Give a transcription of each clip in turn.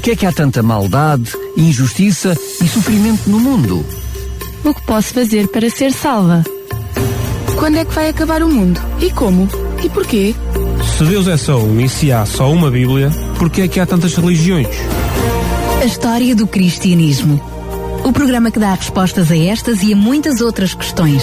Porquê é que há tanta maldade, injustiça e sofrimento no mundo? O que posso fazer para ser salva? Quando é que vai acabar o mundo? E como? E porquê? Se Deus é só um e se há só uma Bíblia, porquê é que há tantas religiões? A história do cristianismo. O programa que dá respostas a estas e a muitas outras questões.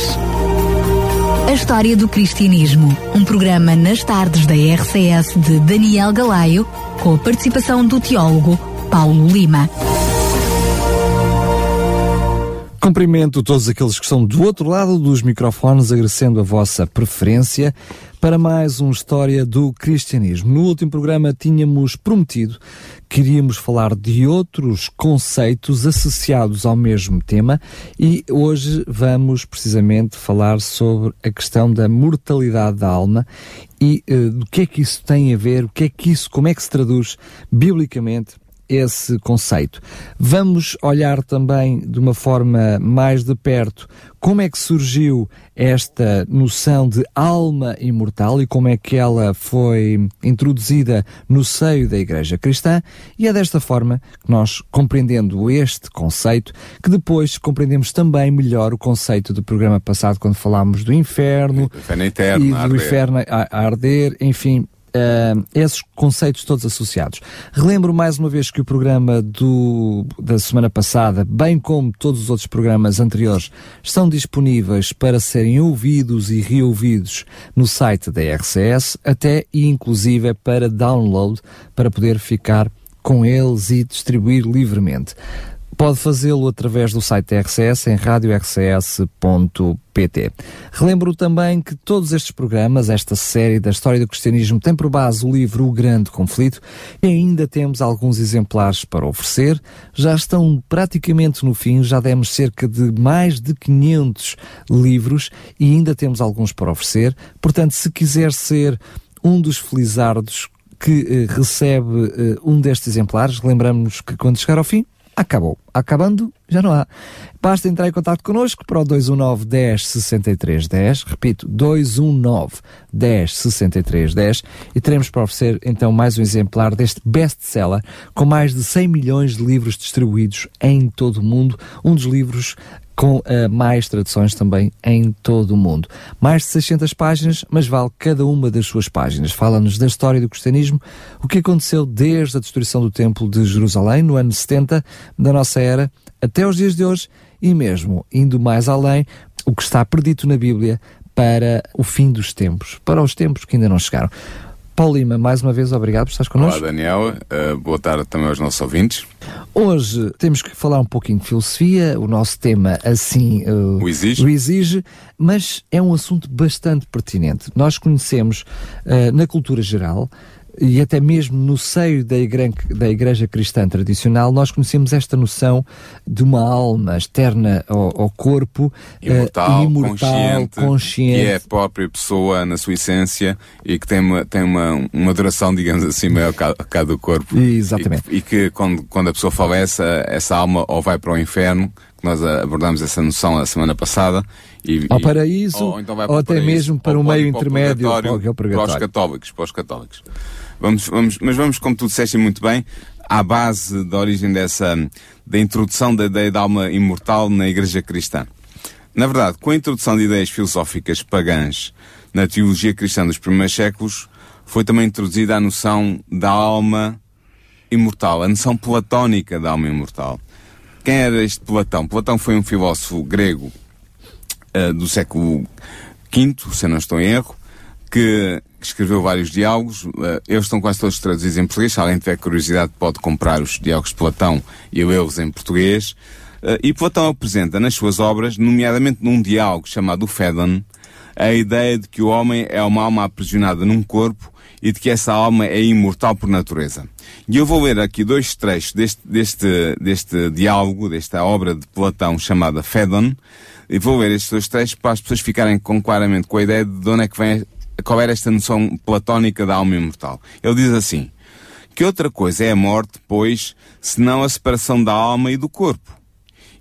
A História do Cristianismo, um programa nas tardes da RCS de Daniel Galaio, com a participação do teólogo Paulo Lima. Cumprimento todos aqueles que estão do outro lado dos microfones, agradecendo a vossa preferência para mais uma História do Cristianismo. No último programa tínhamos prometido que iríamos falar de outros conceitos associados ao mesmo tema e hoje vamos precisamente falar sobre a questão da mortalidade da alma e uh, do que é que isso tem a ver, o que é que isso, como é que se traduz biblicamente esse conceito. Vamos olhar também de uma forma mais de perto como é que surgiu esta noção de alma imortal e como é que ela foi introduzida no seio da Igreja Cristã, e é desta forma que nós, compreendendo este conceito, que depois compreendemos também melhor o conceito do programa passado, quando falámos do inferno, inferno eterno, e do arder. inferno a, a arder, enfim, Uh, esses conceitos todos associados. Relembro mais uma vez que o programa do, da semana passada, bem como todos os outros programas anteriores, estão disponíveis para serem ouvidos e reouvidos no site da RCS, até e inclusive para download, para poder ficar com eles e distribuir livremente. Pode fazê-lo através do site RCS em radiorcs.pt. Relembro também que todos estes programas, esta série da história do cristianismo, tem por base o livro O Grande Conflito e ainda temos alguns exemplares para oferecer. Já estão praticamente no fim, já demos cerca de mais de 500 livros e ainda temos alguns para oferecer. Portanto, se quiser ser um dos felizardos que eh, recebe eh, um destes exemplares, lembramos que quando chegar ao fim, acabou. Acabando, já não há. Basta entrar em contato connosco para o 219 10 63 10. Repito, 219 10 63 10 e teremos para oferecer então mais um exemplar deste best-seller com mais de 100 milhões de livros distribuídos em todo o mundo. Um dos livros com uh, mais traduções também em todo o mundo. Mais de 600 páginas, mas vale cada uma das suas páginas. Fala-nos da história do cristianismo, o que aconteceu desde a destruição do Templo de Jerusalém, no ano 70 da nossa era, até os dias de hoje, e mesmo indo mais além, o que está predito na Bíblia para o fim dos tempos, para os tempos que ainda não chegaram. Paulo Lima, mais uma vez, obrigado por estar connosco. Olá, Daniel. Uh, boa tarde também aos nossos ouvintes. Hoje temos que falar um pouquinho de filosofia, o nosso tema assim uh, o, exige. o exige, mas é um assunto bastante pertinente. Nós conhecemos uh, na cultura geral e até mesmo no seio da igreja, da igreja cristã tradicional, nós conhecemos esta noção de uma alma externa ao, ao corpo, imortal, uh, imortal consciente, consciente, que é a própria pessoa na sua essência e que tem uma, tem uma, uma duração, digamos assim, maior que a, que a do corpo. Exatamente. E, e, que quando, quando a pessoa falece, essa alma ou vai para o inferno, que nós abordámos essa noção a semana passada. E, ao paraíso, ou, então ou até mesmo para o meio intermédio, para, o o para os católicos. Para os católicos. Vamos, vamos, mas vamos, como tu disseste muito bem, à base da origem dessa, da introdução da ideia da alma imortal na Igreja Cristã. Na verdade, com a introdução de ideias filosóficas pagãs na teologia cristã dos primeiros séculos, foi também introduzida a noção da alma imortal, a noção platónica da alma imortal. Quem era este Platão? Platão foi um filósofo grego uh, do século V, se não estou em erro, que escreveu vários diálogos. Uh, eles estão quase todos traduzidos em português. Se alguém tiver curiosidade, pode comprar os diálogos de Platão e lê-los em português. Uh, e Platão apresenta nas suas obras, nomeadamente num diálogo chamado o Phaedon, a ideia de que o homem é uma alma aprisionada num corpo e de que essa alma é imortal por natureza. E eu vou ler aqui dois trechos deste, deste, deste diálogo, desta obra de Platão chamada Phaedon, e vou ler estes dois trechos para as pessoas ficarem com, claramente com a ideia de onde é que vem, qual era esta noção platónica da alma imortal. Ele diz assim, que outra coisa é a morte, pois, senão a separação da alma e do corpo.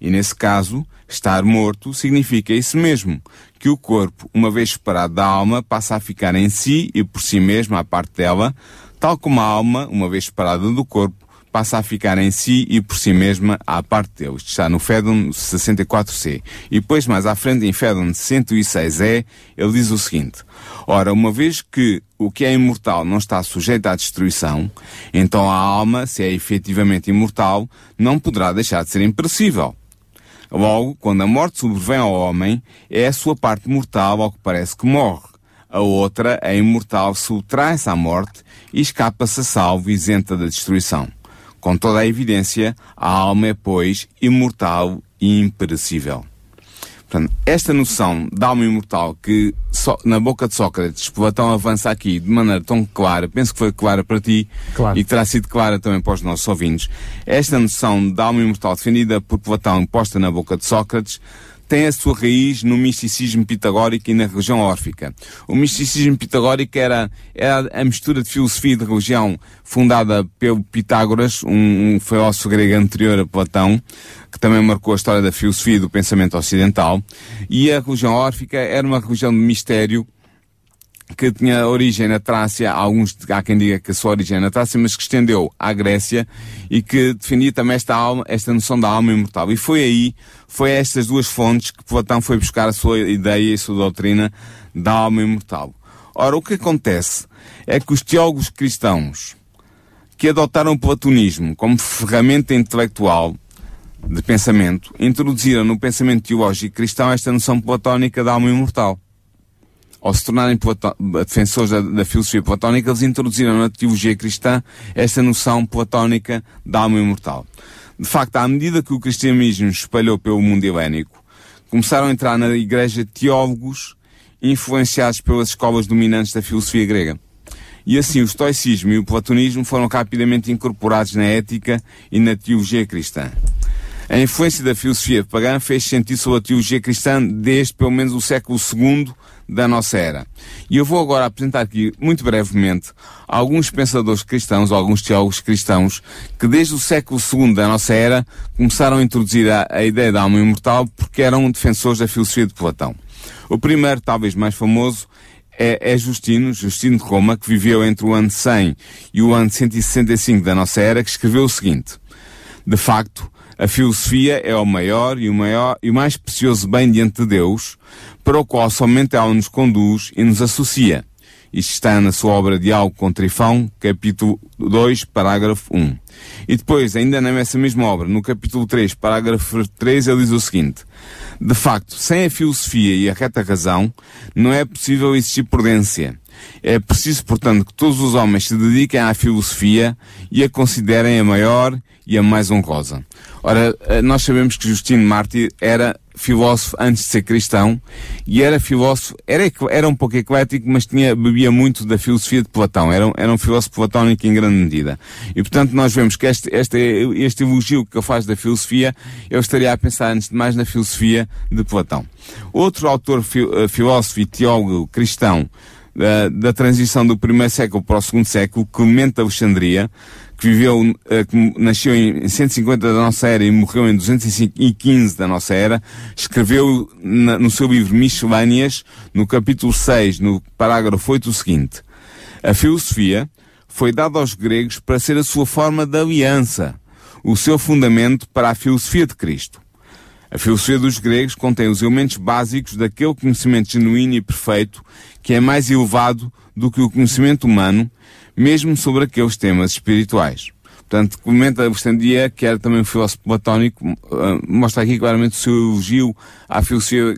E nesse caso, estar morto significa isso mesmo, que o corpo, uma vez separado da alma, passa a ficar em si e por si mesmo, à parte dela, tal como a alma, uma vez separada do corpo, passa a ficar em si e por si mesma à parte de Deus. Está no Fedon 64c. E depois, mais à frente, em Fedon 106e, ele diz o seguinte. Ora, uma vez que o que é imortal não está sujeito à destruição, então a alma, se é efetivamente imortal, não poderá deixar de ser imperecível. Logo, quando a morte sobrevém ao homem, é a sua parte mortal ao que parece que morre. A outra, a imortal, subtrai-se à morte e escapa-se a salvo isenta da destruição. Com toda a evidência, a alma é, pois, imortal e imperecível. Portanto, esta noção da alma imortal que so, na boca de Sócrates Platão avança aqui de maneira tão clara, penso que foi clara para ti claro. e terá sido clara também para os nossos ouvintes. Esta noção da alma imortal defendida por Platão posta na boca de Sócrates tem a sua raiz no misticismo pitagórico e na religião órfica. O misticismo pitagórico era, era a mistura de filosofia e de religião fundada pelo Pitágoras, um, um filósofo grego anterior a Platão, que também marcou a história da filosofia e do pensamento ocidental. E a religião órfica era uma religião de mistério que tinha origem na Trácia, alguns, há quem diga que a sua origem é na Trácia, mas que estendeu à Grécia e que defendia também esta alma, esta noção da alma imortal. E foi aí, foi a estas duas fontes que Platão foi buscar a sua ideia e a sua doutrina da alma imortal. Ora, o que acontece é que os teólogos cristãos que adotaram o platonismo como ferramenta intelectual de pensamento, introduziram no pensamento teológico cristão esta noção platónica da alma imortal ao se tornarem defensores da, da, filosofia platónica, eles introduziram na teologia cristã esta noção platónica da alma imortal. De facto, à medida que o cristianismo espalhou pelo mundo helénico, começaram a entrar na igreja teólogos influenciados pelas escolas dominantes da filosofia grega. E assim o estoicismo e o platonismo foram rapidamente incorporados na ética e na teologia cristã. A influência da filosofia pagã fez sentir sobre a teologia cristã desde pelo menos o século II da nossa era. E eu vou agora apresentar aqui, muito brevemente, alguns pensadores cristãos, alguns teólogos cristãos, que desde o século II da nossa era começaram a introduzir a, a ideia da alma imortal porque eram defensores da filosofia de Platão. O primeiro, talvez mais famoso, é, é, Justino, Justino de Roma, que viveu entre o ano 100 e o ano 165 da nossa era, que escreveu o seguinte: De facto, a filosofia é o maior e o maior e o mais precioso bem diante de Deus, para o qual somente ela nos conduz e nos associa. Isto está na sua obra Diálogo com Trifão, capítulo 2, parágrafo 1. E depois, ainda nessa mesma obra, no capítulo 3, parágrafo 3, ele diz o seguinte: De facto, sem a filosofia e a reta razão, não é possível existir prudência. É preciso, portanto, que todos os homens se dediquem à filosofia e a considerem a maior e a mais honrosa. Ora, eh, nós sabemos que Justino Mártir era filósofo antes de ser cristão e era filósofo, era, era um pouco eclético, mas tinha, bebia muito da filosofia de Platão. Era, era um filósofo platónico em grande medida. E portanto nós vemos que este, este, este elogio que ele faz da filosofia, eu estaria a pensar antes de mais na filosofia de Platão. Outro autor eh, filósofo e teólogo cristão da, da transição do primeiro século para o segundo século, Clemente Alexandria, que viveu, eh, que nasceu em 150 da nossa era e morreu em 215 da nossa era, escreveu no seu livro Miscelâneas, no capítulo 6, no parágrafo 8, o seguinte: A filosofia foi dada aos gregos para ser a sua forma de aliança, o seu fundamento para a filosofia de Cristo. A filosofia dos gregos contém os elementos básicos daquele conhecimento genuíno e perfeito que é mais elevado do que o conhecimento humano mesmo sobre aqueles temas espirituais. Portanto, comenta Alexandria, que era também um filósofo platónico, uh, mostra aqui claramente o seu elogio à filosofia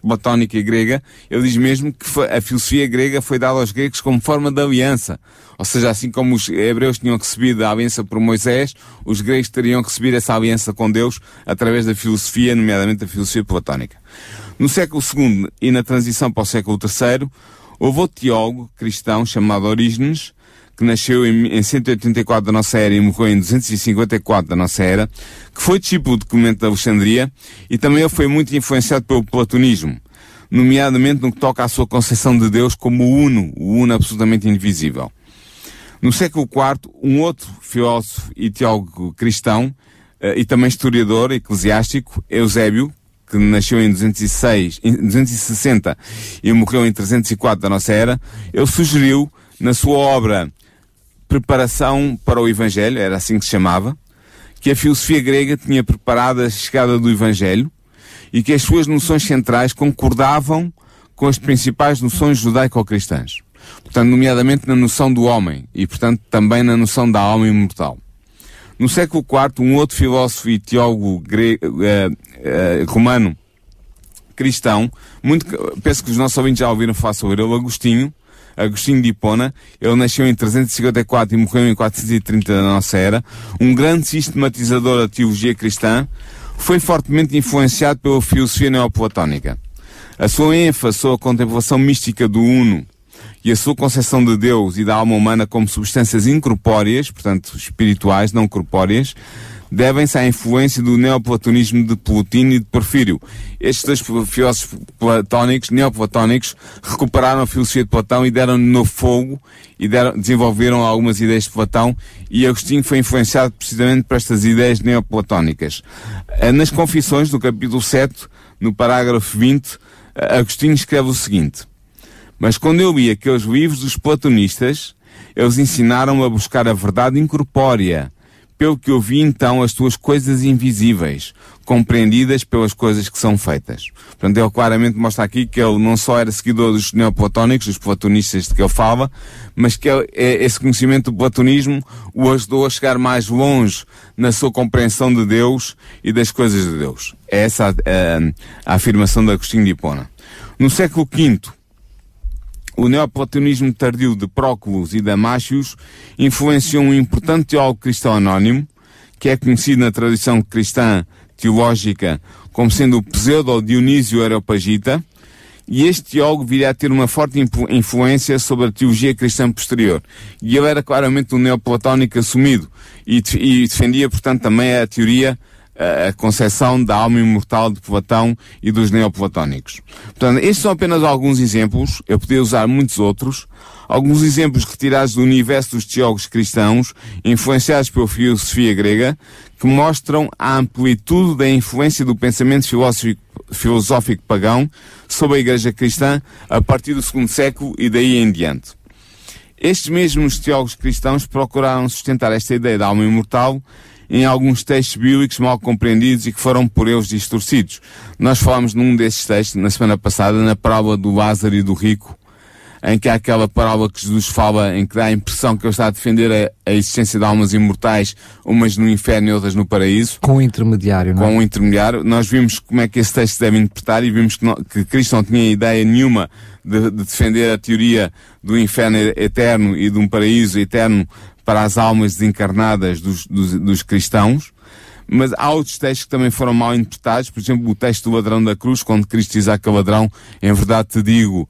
platónica e grega. Ele diz mesmo que a filosofia grega foi dada aos gregos como forma de aliança. Ou seja, assim como os hebreus tinham recebido a aliança por Moisés, os gregos teriam recebido essa aliança com Deus através da filosofia, nomeadamente da filosofia platónica. No século II e na transição para o século III, houve outro teólogo cristão chamado Orígenes, que nasceu em, em 184 da nossa era e morreu em 254 da nossa era, que foi discípulo de Clemente de Alexandria e também foi muito influenciado pelo platonismo, nomeadamente no que toca à sua concepção de Deus como o uno, o uno absolutamente indivisível. No século IV, um outro filósofo e teólogo cristão uh, e também historiador eclesiástico, Eusébio, que nasceu em 206, em 260 e morreu em 304 da nossa era, ele sugeriu na sua obra preparação para o Evangelho, era assim que se chamava, que a filosofia grega tinha preparado a chegada do Evangelho e que as suas noções centrais concordavam com as principais noções judaico-cristãs. Portanto, nomeadamente na noção do homem e, portanto, também na noção da alma imortal. No século IV, um outro filósofo e teólogo grego, eh, eh, romano cristão, muito, penso que os nossos ouvintes já ouviram falar sobre ele, Agostinho, Agostinho de Hipona, ele nasceu em 354 e morreu em 430 da nossa era, um grande sistematizador da teologia cristã, foi fortemente influenciado pela filosofia neoplatónica. A sua ênfase sobre a contemplação mística do Uno e a sua concepção de Deus e da alma humana como substâncias incorpóreas, portanto espirituais, não corpóreas, devem-se à influência do neoplatonismo de Plotino e de Porfírio. Estes dois filósofos platónicos, neoplatónicos, recuperaram a filosofia de Platão e deram no fogo e deram, desenvolveram algumas ideias de Platão e Agostinho foi influenciado precisamente por estas ideias neoplatónicas. Eh, nas Confissões, no capítulo 7, no parágrafo 20, eh, Agostinho escreve o seguinte, mas quando eu li aqueles livros dos platonistas, eles ensinaram a buscar a verdade incorpórea, pelo que eu vi então as tuas coisas invisíveis, compreendidas pelas coisas que são feitas. Portanto, ele claramente mostra aqui que ele não só era seguidor dos neoplatónicos, dos platonistas de que ele fala, mas que ele, é, esse conhecimento do platonismo o ajudou a chegar mais longe na sua compreensão de Deus e das coisas de Deus. É essa a, a, a afirmação de Agostinho de Hipona. No século V, o neoplatonismo tardio de Próculos e Damácios influenciou um importante teólogo cristão anónimo, que é conhecido na tradição cristã teológica como sendo o pseudo Dionísio Areopagita, e este teólogo viria a ter uma forte influência sobre a teologia cristã posterior. E ele era claramente um neoplatónico assumido e, defendia, portanto, também a teoria a concepção da alma imortal de Platão e dos neoplatónicos. Portanto, estes são apenas alguns exemplos, eu podia usar muitos outros, alguns exemplos retirados do universo dos teólogos cristãos, influenciados pela filosofia grega, que mostram a amplitude da influência do pensamento filosófico, filosófico pagão sobre a Igreja cristã a partir do segundo século e daí em diante. Estes mesmos teólogos cristãos procuraram sustentar esta ideia da alma imortal em alguns textos bíblicos mal compreendidos e que foram por eles distorcidos. Nós falámos num desses textos, na semana passada, na parábola do Lázaro e do Rico, em que há aquela parábola que Jesus fala, em que dá a impressão que ele está a defender a, a existência de almas imortais, umas no inferno e outras no paraíso. Com um intermediário, não é? Com um intermediário. Nós vimos como é que esse texto deve interpretar e vimos que, não, que Cristo não tinha ideia nenhuma de, de, defender a teoria do inferno eterno e de um paraíso eterno para as almas desencarnadas dos, dos, dos cristãos, mas há outros textos que também foram mal interpretados, por exemplo, o texto do ladrão da cruz, quando Cristo diz àquele ladrão, em verdade te digo,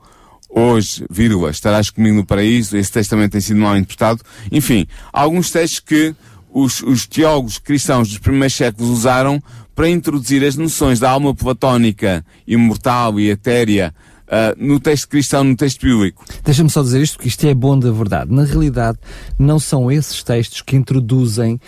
hoje, vírgula, estarás comigo no paraíso, esse texto também tem sido mal interpretado. Enfim, há alguns textos que os, os teólogos cristãos dos primeiros séculos usaram para introduzir as noções da alma platónica, imortal e etérea uh, no texto cristão, no texto bíblico. Deixa-me só dizer isto, porque isto é bom da verdade. Na realidade, não são esses textos que introduzem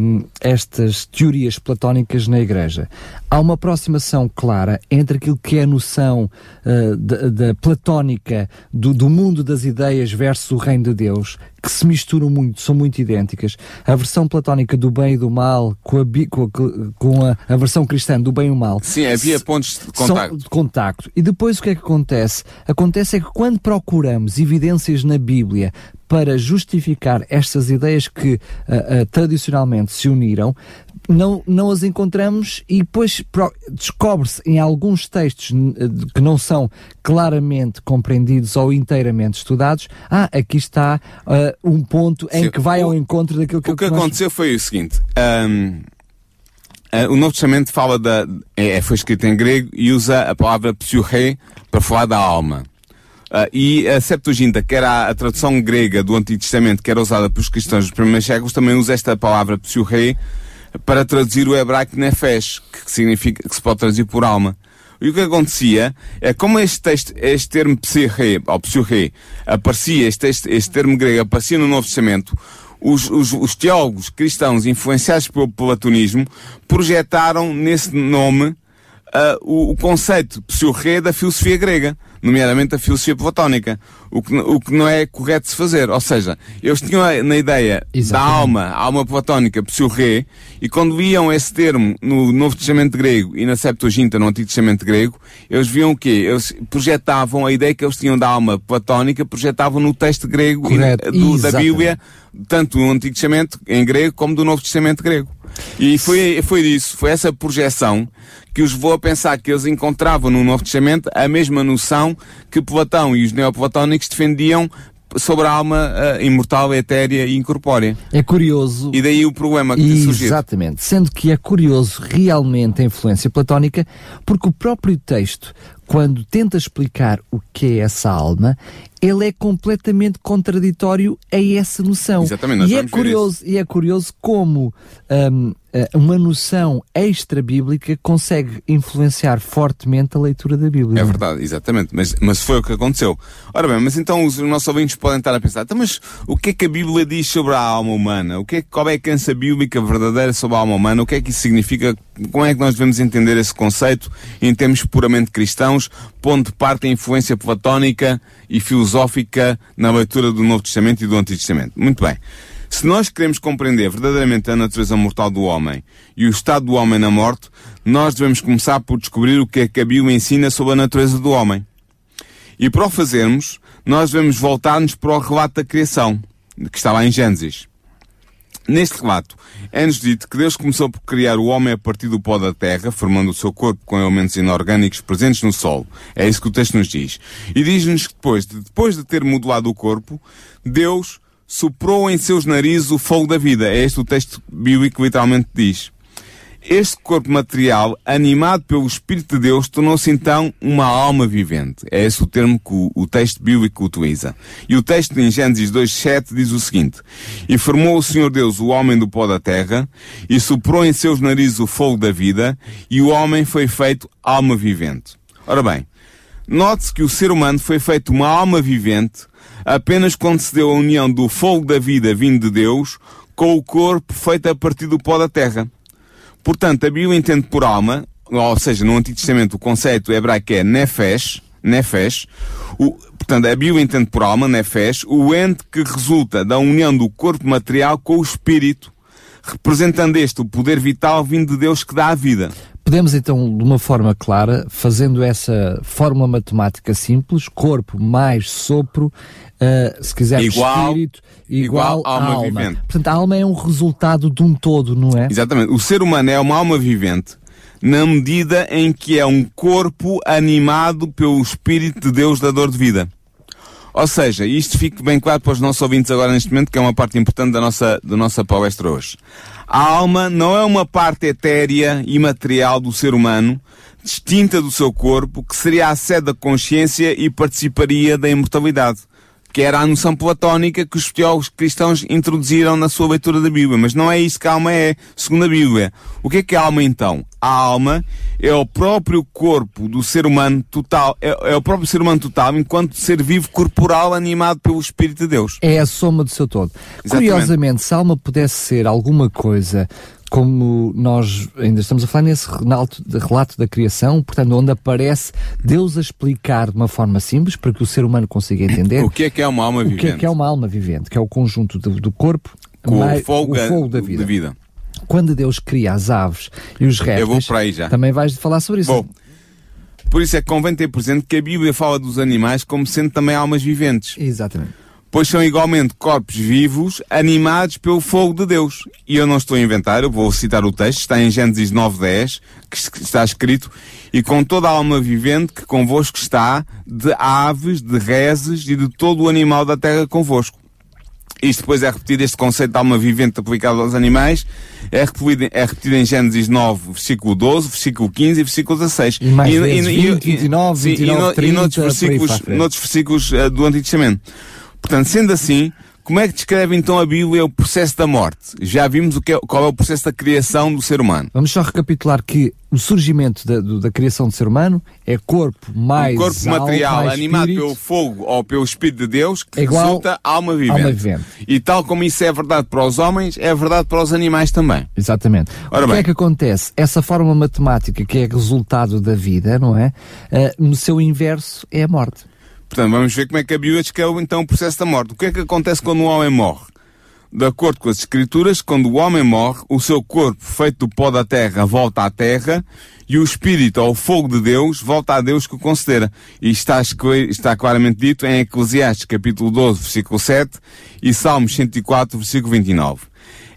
um, estas teorias platónicas na Igreja. Há uma aproximação clara entre aquilo que é a noção uh, da, platónica do, do, mundo das ideias versus o reino de Deus, que se misturam muito, são muito idênticas. A versão platónica do bem e do mal com a, com a, com a, a versão cristã do bem e do mal. Sim, havia pontos de contacto. de contacto. E depois o que é que acontece? Acontece é que quando procuramos evidências na Bíblia para justificar estas ideias que uh, uh, tradicionalmente se uniram, não, não as encontramos e depois descobre-se em alguns textos que não são claramente compreendidos ou inteiramente estudados, ah, aqui está uh, um ponto em Sim, que vai o, ao encontro daquilo que... O que nós... aconteceu foi o seguinte, um, uh, o Novo Testamento fala da... É, foi escrito em grego e usa a palavra psyche para falar da alma. Uh, e a Septuaginta, que era a, tradução grega do Antigo Testamento, que era usada pelos cristãos dos primeiros séculos, também usa esta palavra psyche para traduzir o hebraico nefesh, que significa, que se pode traduzir por alma. E o que acontecia é como este texto, este termo psyche, ou psyche, aparecia, este, este, este termo grego aparecia no Novo Testamento, os, os, os teólogos cristãos influenciados pelo platonismo projetaram nesse nome uh, o, o, conceito psyche da filosofia grega nomeadamente a filosofia platónica, o que, o que não é correto se fazer. Ou seja, eles tinham na ideia Exatamente. da alma, a alma platónica, psiorré, e quando liam esse termo no Novo Testamento grego e na Septuaginta, no Antigo Testamento grego, eles viam o quê? Eles projetavam a ideia que eles tinham da alma platónica, projetavam no texto grego do- da. Bíblia, tanto do Antigo Testamento em grego como do Novo Testamento grego. E foi, foi isso, foi essa projeção que os levou a pensar que eles encontravam no Novo Testamento a mesma noção que Platão e os neoplatónicos defendiam sobre a alma ah, imortal, etérea e incorpórea. É curioso. E daí o problema que surgiu. Exatamente. Sendo que é curioso realmente a influência platónica, porque o próprio texto, quando tenta explicar o que é essa alma, ele é completamente contraditório a essa noção. Exatamente, e é curioso E é curioso como eh, uma noção extra-bíblica consegue influenciar fortemente a leitura da Bíblia. É verdade, exatamente. Mas, mas foi o que aconteceu. Ora bem, mas então os nossos ouvintes podem estar a pensar, "Então, mas o que é que a Bíblia diz sobre a alma humana? O que é, qual é a crença bíblica verdadeira sobre a alma humana? O que é que isso significa? Como é que nós devemos entender esse conceito em termos puramente cristãos, pondo de parte a influência platónica e filosófica na leitura do Novo Testamento e do Antigo Testamento? Muito bem. Se nós queremos compreender verdadeiramente a natureza mortal do homem e o estado do homem na morte, nós devemos começar por descobrir o que é que a Bíblia ensina sobre a natureza do homem. E para o fazermos, nós devemos voltar-nos para o relato da criação, que está lá em Gênesis. Neste relato, é-nos dito que Deus começou por criar o homem a partir do pó da terra, formando o seu corpo com elementos inorgânicos presentes no solo. É isso que o texto nos diz. E diz-nos que depois de, depois de ter modelado o corpo, Deus soprou em seus narizes o fogo da vida. É este o texto bíblico que literalmente diz. Este corpo material, animado pelo Espírito de Deus, tornou-se então uma alma vivente. É esse o termo que o, o texto bíblico utiliza. E o texto em Gênesis 2.7 diz o seguinte. E formou o Senhor Deus o homem do pó da terra, e soprou em seus narizes o fogo da vida, e o homem foi feito alma vivente. Ora bem, note-se que o ser humano foi feito uma alma vivente apenas quando se deu a união do fogo da vida vindo de Deus com o corpo feito a partir do pó da terra. Portanto, a Bíblia entende por alma, ou seja, no Antigo Testamento o conceito hebraico é nefesh, nefesh, o, portanto, a Bíblia entende por alma, nefesh, o ente que resulta da união do corpo material com o espírito, representando este o poder vital vindo de Deus que dá a vida. Podemos então, de uma forma clara, fazendo essa fórmula matemática simples, corpo mais sopro, uh, se quiser Igual- espírito, igual, igual alma alma. vivente. Portanto, a alma é um resultado de um todo, não é? Exatamente. O ser humano é uma alma vivente na medida em que é um corpo animado pelo Espírito de Deus dador de vida. Ou seja, isto fica bem claro para os nossos ouvintes agora neste momento, que é uma parte importante da nossa, da nossa palestra hoje. A alma não é uma parte etérea e material do ser humano, distinta do seu corpo, que seria a sede da consciência e participaria da imortalidade. Que era a noção platónica que os teólogos cristãos introduziram na sua leitura da Bíblia. Mas não é isso que a alma é, segundo a Bíblia. O que é que é a alma então? A alma é o próprio corpo do ser humano total, é, é o próprio ser humano total, enquanto ser vivo corporal animado pelo Espírito de Deus. É a soma do seu todo. Exatamente. Curiosamente, se a alma pudesse ser alguma coisa como nós ainda estamos a falar nesse relato, relato da criação, portanto, onde aparece Deus a explicar de uma forma simples para que o ser humano consiga entender O que é que é uma alma o vivente? que é, que é uma alma vivente, que é o conjunto do, do corpo Com mais- o fogo, o fogo da de vida. Quando Deus cria as aves e os répteis, Eu vou para aí já. também vais falar sobre isso. Bom, por isso é que convém ter presente que a Bíblia fala dos animais como sendo também almas viventes. Exatamente. Pois são igualmente corpos vivos animados pelo fogo de Deus. E eu não estou a inventar, eu vou citar o texto, está em Gênesis 9.10, que es- que está escrito, e com toda a alma vivente que convosco está, de aves, de reses e de todo o animal da terra convosco. Isto depois é repetido, este conceito de alma vivente aplicado aos animais, é repetido, é repetido em Gênesis 9, versículo 12, versículo 15 e versículo 16. E mais no- vezes 20, 29, sim, 29, e, no- 30, e noutros versículos, noutros versículos eh, do Antigo Testamento. Portanto, sendo assim, Como é que descreve então a Bíblia o processo da morte? Já vimos o que é, qual é o processo da criação do ser humano. Vamos só recapitular que o surgimento da, da criação do ser humano é corpo mais o corpo alma, material mais animado espírito. pelo fogo ou pelo Espírito de Deus que É igual resulta alma vivente. alma vivente. E tal como isso é verdade para os homens, é verdade para os animais também. Exatamente. Ora o que bem. é que acontece? Essa forma matemática que é resultado da vida, não é? Ah, no seu inverso é a morte. Portanto, vamos ver como é que a Bíblia descreve então o processo da morte. O que é que acontece quando um homem morre? De acordo com as Escrituras, quando o homem morre, o seu corpo, feito do pó da terra, volta à terra e o espírito, ou o fogo de Deus, volta a Deus que o considera. E está, está claramente dito em Eclesiastes capítulo 12, versículo 7 e Salmos 104, versículo 29.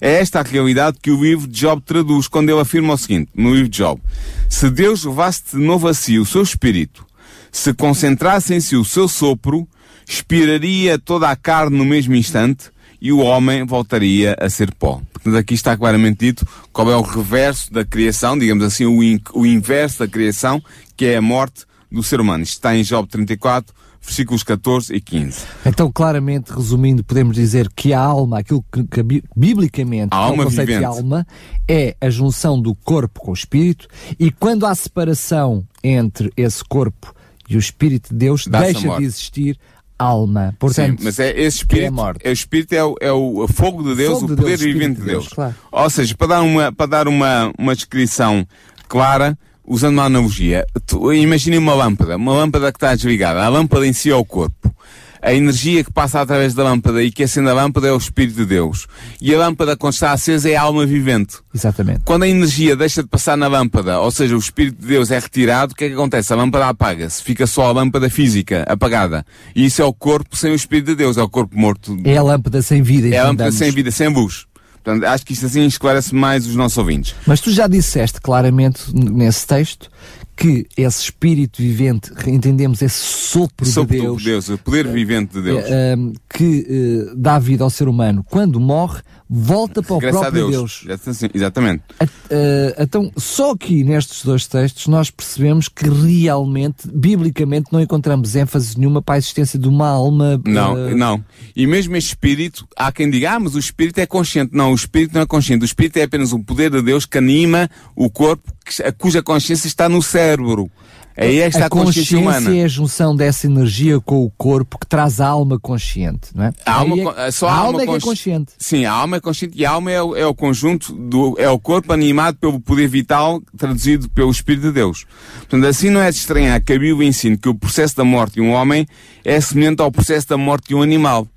É esta a realidade que o livro de Job traduz quando ele afirma o seguinte, no livro de Job. Se Deus levasse de novo a si o seu espírito, se concentrasse em si o seu sopro, expiraria toda a carne no mesmo instante e o homem voltaria a ser pó. Portanto, aqui está claramente dito qual é o reverso da criação, digamos assim, o, in- o inverso da criação, que é a morte do ser humano. Isto está em Job 34, versículos 14 e 15. Então, claramente, resumindo, podemos dizer que a alma, aquilo que, que bi- biblicamente A é o alma conceito de vivente. alma, é a junção do corpo com o espírito, e quando há separação entre esse corpo e o espírito de Deus, deixa de existir alma. Portanto, Sim, mas é esse é espírito, morte. é o espírito é o, é o fogo de Deus, Fogo o de poder Deus, vivente de de Deus. Deus, claro. Ou seja, para dar uma, para dar uma, uma descrição clara, usando uma analogia, imagine uma lâmpada, uma lâmpada que está desligada. A lâmpada em si é o corpo. A energia que passa através da lâmpada e que acende a lâmpada é o Espírito de Deus. E a lâmpada, quando está acesa, é a alma vivente. exatamente. Quando a energia deixa de passar na lâmpada, ou seja, o Espírito de Deus é retirado, o que é que acontece? A lâmpada apaga-se, fica só a lâmpada física apagada. E isso é o corpo sem o Espírito de Deus, é o corpo morto. É a lâmpada sem vida. É a lâmpada sem vida, sem luz. Portanto, acho que isto assim esclarece mais os nossos ouvintes. Mas tu já disseste claramente nesse texto que esse espírito vivente, entendemos esse sopro, Sopro de Deus, Deus, o poder vivente de Deus. eh, que eh, dá vida ao ser humano, quando morre, volta para o Graças a próprio Deus. Deus. Exatamente. Eh, então, só aqui nestes dois textos nós percebemos que realmente, biblicamente, não encontramos ênfase nenhuma para a existência de uma alma. Não, eh, não. E mesmo este espírito, há quem diga, ah, mas o espírito é consciente. Não, o espírito não é consciente. O espírito é apenas um poder de Deus que anima o corpo, cuja consciência está no cérebro. Aí é que está a consciência humana. é a junção dessa energia com o corpo que traz a alma consciente, não é? A alma, é- é só a a alma é que é consci- consciente. Sim, a alma é consciente e a alma é o, é o conjunto do, é o corpo animado pelo poder vital traduzido pelo Espírito de Deus. Portanto, assim não é de estranhar que a Bíblia ensine que o processo da morte de um homem é semelhante ao processo da morte de um animal.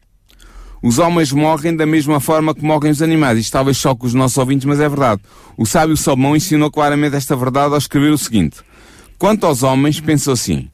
Os homens morrem da mesma forma que morrem os animais. Isto talvez choque os nossos ouvintes, mas é verdade. O sábio Salomão ensinou claramente esta verdade ao escrever o seguinte. Quanto aos homens, pensou assim.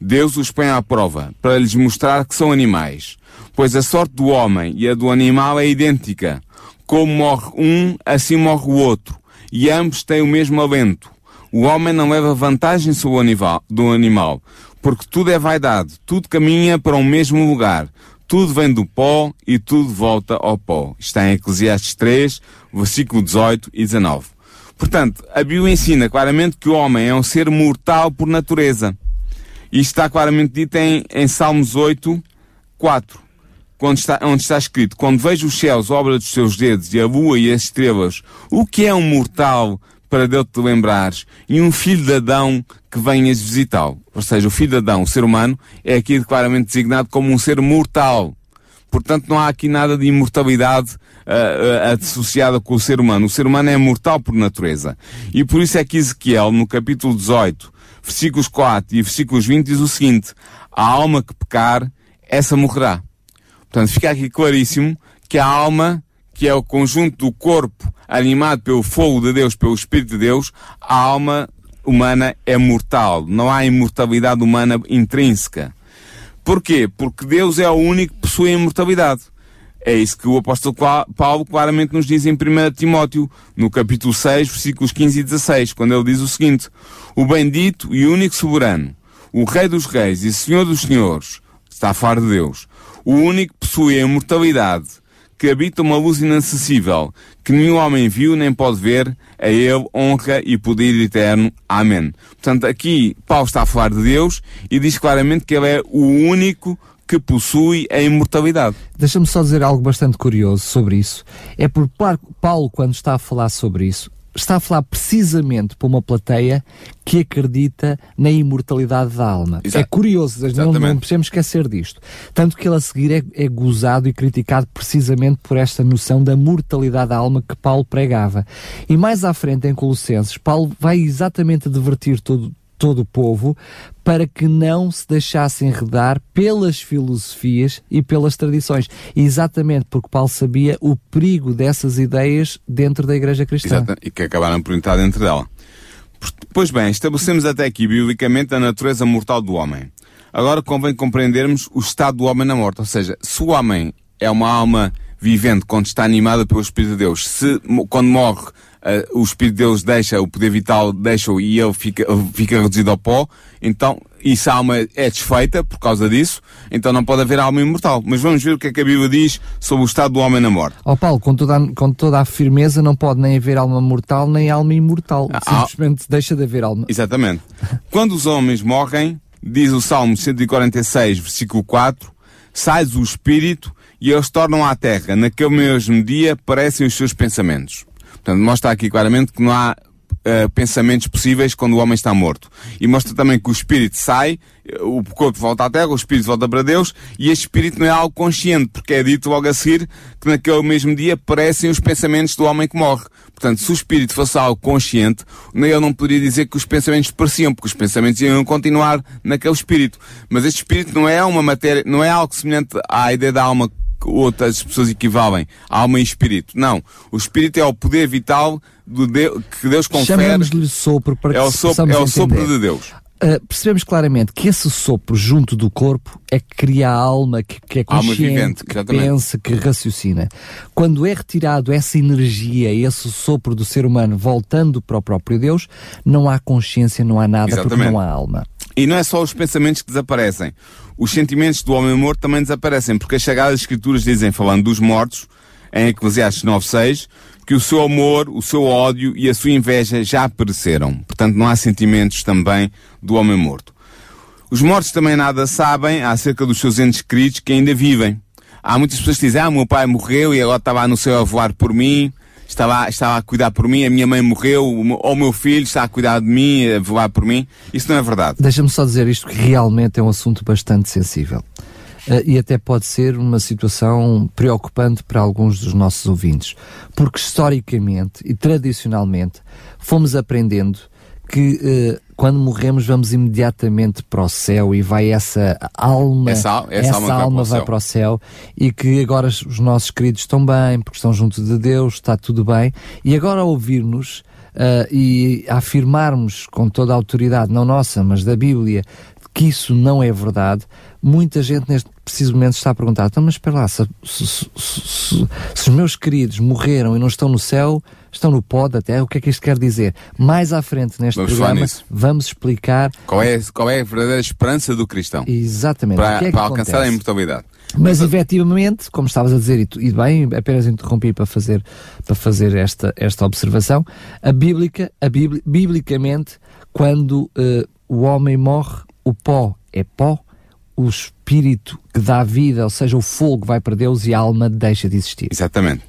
Deus os põe à prova, para lhes mostrar que são animais. Pois a sorte do homem e a do animal é idêntica. Como morre um, assim morre o outro. E ambos têm o mesmo alento. O homem não leva vantagem sobre o animal, do animal, porque tudo é vaidade, tudo caminha para o mesmo lugar. Tudo vem do pó e tudo volta ao pó. Está em Eclesiastes 3, versículo 18 e 19. Portanto, a Bíblia ensina claramente que o homem é um ser mortal por natureza. Isto está claramente dito em, em Salmos 8, 4, quando está, onde está escrito: Quando vejo os céus, obra dos seus dedos, e a lua e as estrelas, o que é um mortal para Deus te lembrares, e um filho de Adão que venhas visitá-lo? Ou seja, o filho de Adão, o ser humano, é aqui claramente designado como um ser mortal. Portanto, não há aqui nada de imortalidade ah, ah, associada com o ser humano. O ser humano é mortal por natureza. E por isso é que Ezequiel, no capítulo 18, versículos 4 e versículos 20, diz o seguinte: A alma que pecar, essa morrerá. Portanto, fica aqui claríssimo que a alma, que é o conjunto do corpo animado pelo fogo de Deus, pelo Espírito de Deus, a alma humana é mortal. Não há imortalidade humana intrínseca. Porquê? Porque Deus é o único que possui a imortalidade. É isso que o apóstolo Paulo claramente nos diz em 1 Timóteo, no capítulo 6, versículos 15 e 16, quando ele diz o seguinte: O bendito e único soberano, o Rei dos Reis e Senhor dos Senhores, está a falar de Deus, o único que possui a imortalidade, que habita uma luz inacessível, que nenhum homem viu nem pode ver, a ele honra e poder eterno. Amém. Portanto, aqui Paulo está a falar de Deus e diz claramente que ele é o único que possui a imortalidade. Deixa-me só dizer algo bastante curioso sobre isso. É por Paulo, quando está a falar sobre isso, está a falar precisamente para uma plateia que acredita na imortalidade da alma. Exato. É curioso, não, não podemos esquecer disto. Tanto que ele a seguir é, é gozado e criticado precisamente por esta noção da mortalidade da alma que Paulo pregava. E mais à frente, em Colossenses, Paulo vai exatamente advertir todo, todo o povo para que não se deixasse enredar pelas filosofias e pelas tradições. Exatamente porque Paulo sabia o perigo dessas ideias dentro da Igreja Cristã. Exato, e que acabaram por entrar dentro dela. Pois bem, estabelecemos até aqui biblicamente a natureza mortal do homem. Agora convém compreendermos o estado do homem na morte, ou seja, se o homem é uma alma vivente quando está animada pelo Espírito de Deus, se quando morre uh, o Espírito de Deus deixa, o poder vital deixa-o e ele fica, fica reduzido ao pó, então, e se a alma é desfeita por causa disso, então não pode haver alma imortal. Mas vamos ver o que é que a Bíblia diz sobre o estado do homem na morte. Ó oh, Paulo, com toda, a, com toda a firmeza não pode nem haver alma mortal nem alma imortal. Ah, Simplesmente ah, deixa de haver alma. Exatamente. Quando os homens morrem, diz o Salmo 146, versículo 4, sais o espírito e eles tornam à terra. Naquele mesmo dia parecem os seus pensamentos. Portanto, mostra aqui claramente que não há uh, pensamentos possíveis quando o homem está morto. E mostra também que o espírito sai, o corpo volta à terra, o espírito volta para Deus, e este espírito não é algo consciente, porque é dito logo a seguir que naquele mesmo dia aparecem os pensamentos do homem que morre. Portanto, se o espírito fosse algo consciente, eu não poderia dizer que os pensamentos pareciam, porque os pensamentos iam continuar naquele espírito. Mas este espírito não é uma matéria, não é algo semelhante à ideia da alma outras pessoas equivalem, alma e espírito. Não. O espírito é o poder vital do Deus, que Deus confere. Chamamos-lhe sopro para que é o sopro, É o sopro de Deus. Uh, percebemos claramente que esse sopro junto do corpo é que cria a alma que, que é consciente, vivente, que pensa, que raciocina. Quando é retirado essa energia, esse sopro do ser humano voltando para o próprio Deus, não há consciência, não há nada, exatamente. porque não há alma. E não é só os pensamentos que desaparecem. Os sentimentos do homem morto também desaparecem, porque as Sagradas Escrituras dizem, falando dos mortos, em Eclesiastes 9.6, que o seu amor, o seu ódio e a sua inveja já pereceram. Portanto, não há sentimentos também do homem morto. Os mortos também nada sabem acerca dos seus entes queridos que ainda vivem. Há muitas pessoas que dizem, ah, meu pai morreu e agora estava no céu a voar por mim estava, estava a cuidar por mim, a minha mãe morreu, ou o meu filho está a cuidar de mim, a voar por mim. Isso não é verdade. Deixa-me só dizer isto que realmente é um assunto bastante sensível. Uh, e até pode ser uma situação preocupante para alguns dos nossos ouvintes, porque historicamente e tradicionalmente fomos aprendendo que uh, quando morremos vamos imediatamente para o céu e vai essa alma, essa, essa, essa alma, alma vai, para, vai para o céu e que agora os nossos queridos estão bem, porque estão junto de Deus, está tudo bem. E agora ouvir-nos uh, e afirmarmos com toda a autoridade, não nossa, mas da Bíblia, que isso não é verdade, muita gente neste preciso momento está a perguntar, então mas espera lá, se, se, se, se, os meus queridos morreram e não estão no céu, estão no pó da terra, o que é que isto quer dizer? Mais à frente neste vamos programa vamos explicar qual é, qual é a verdadeira esperança do cristão Exatamente. para, é para alcançar a imortalidade. Mas efetivamente, como estavas a dizer, e, bem, apenas interrompi para fazer, para fazer esta, esta observação, a bíblica, a bíblia, biblicamente, quando uh, o homem morre, o pó é pó, o espírito que dá vida, ou seja, o fogo vai para Deus e a alma deixa de existir. Exatamente.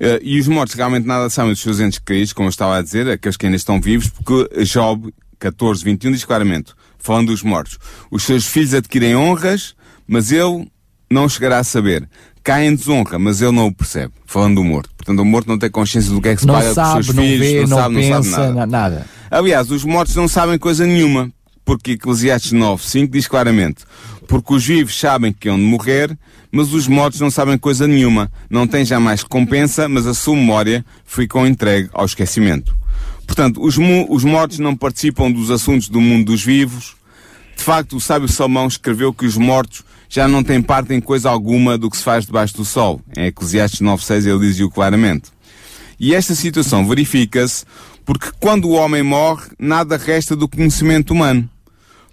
Uh, e os mortos realmente nada são dos seus entes queridos, como eu estava a dizer, aqueles que ainda estão vivos, porque Job 14, 21 diz claramente, falando dos mortos, os seus filhos adquirem honras, mas ele não chegará a saber. Cai em desonra, mas ele não o percebe, falando do morto. Portanto, o morto não tem consciência do que é que se não paga sabe, com os seus não filhos, vê, não, não sabe, pensa, não sabe nada. nada. Aliás, os mortos não sabem coisa nenhuma, porque Eclesiastes 9, 5 diz claramente, porque os vivos sabem que hão de morrer, mas os mortos não sabem coisa nenhuma. Não têm jamais recompensa, mas a sua memória ficou entregue ao esquecimento. Portanto, os, os mortos não participam dos assuntos do mundo dos vivos. De facto, o sábio Salmão escreveu que os mortos já não têm parte em coisa alguma do que se faz debaixo do sol. Em Eclesiastes 9.6 ele dizia-o claramente. E esta situação verifica-se porque quando o homem morre, nada resta do conhecimento humano.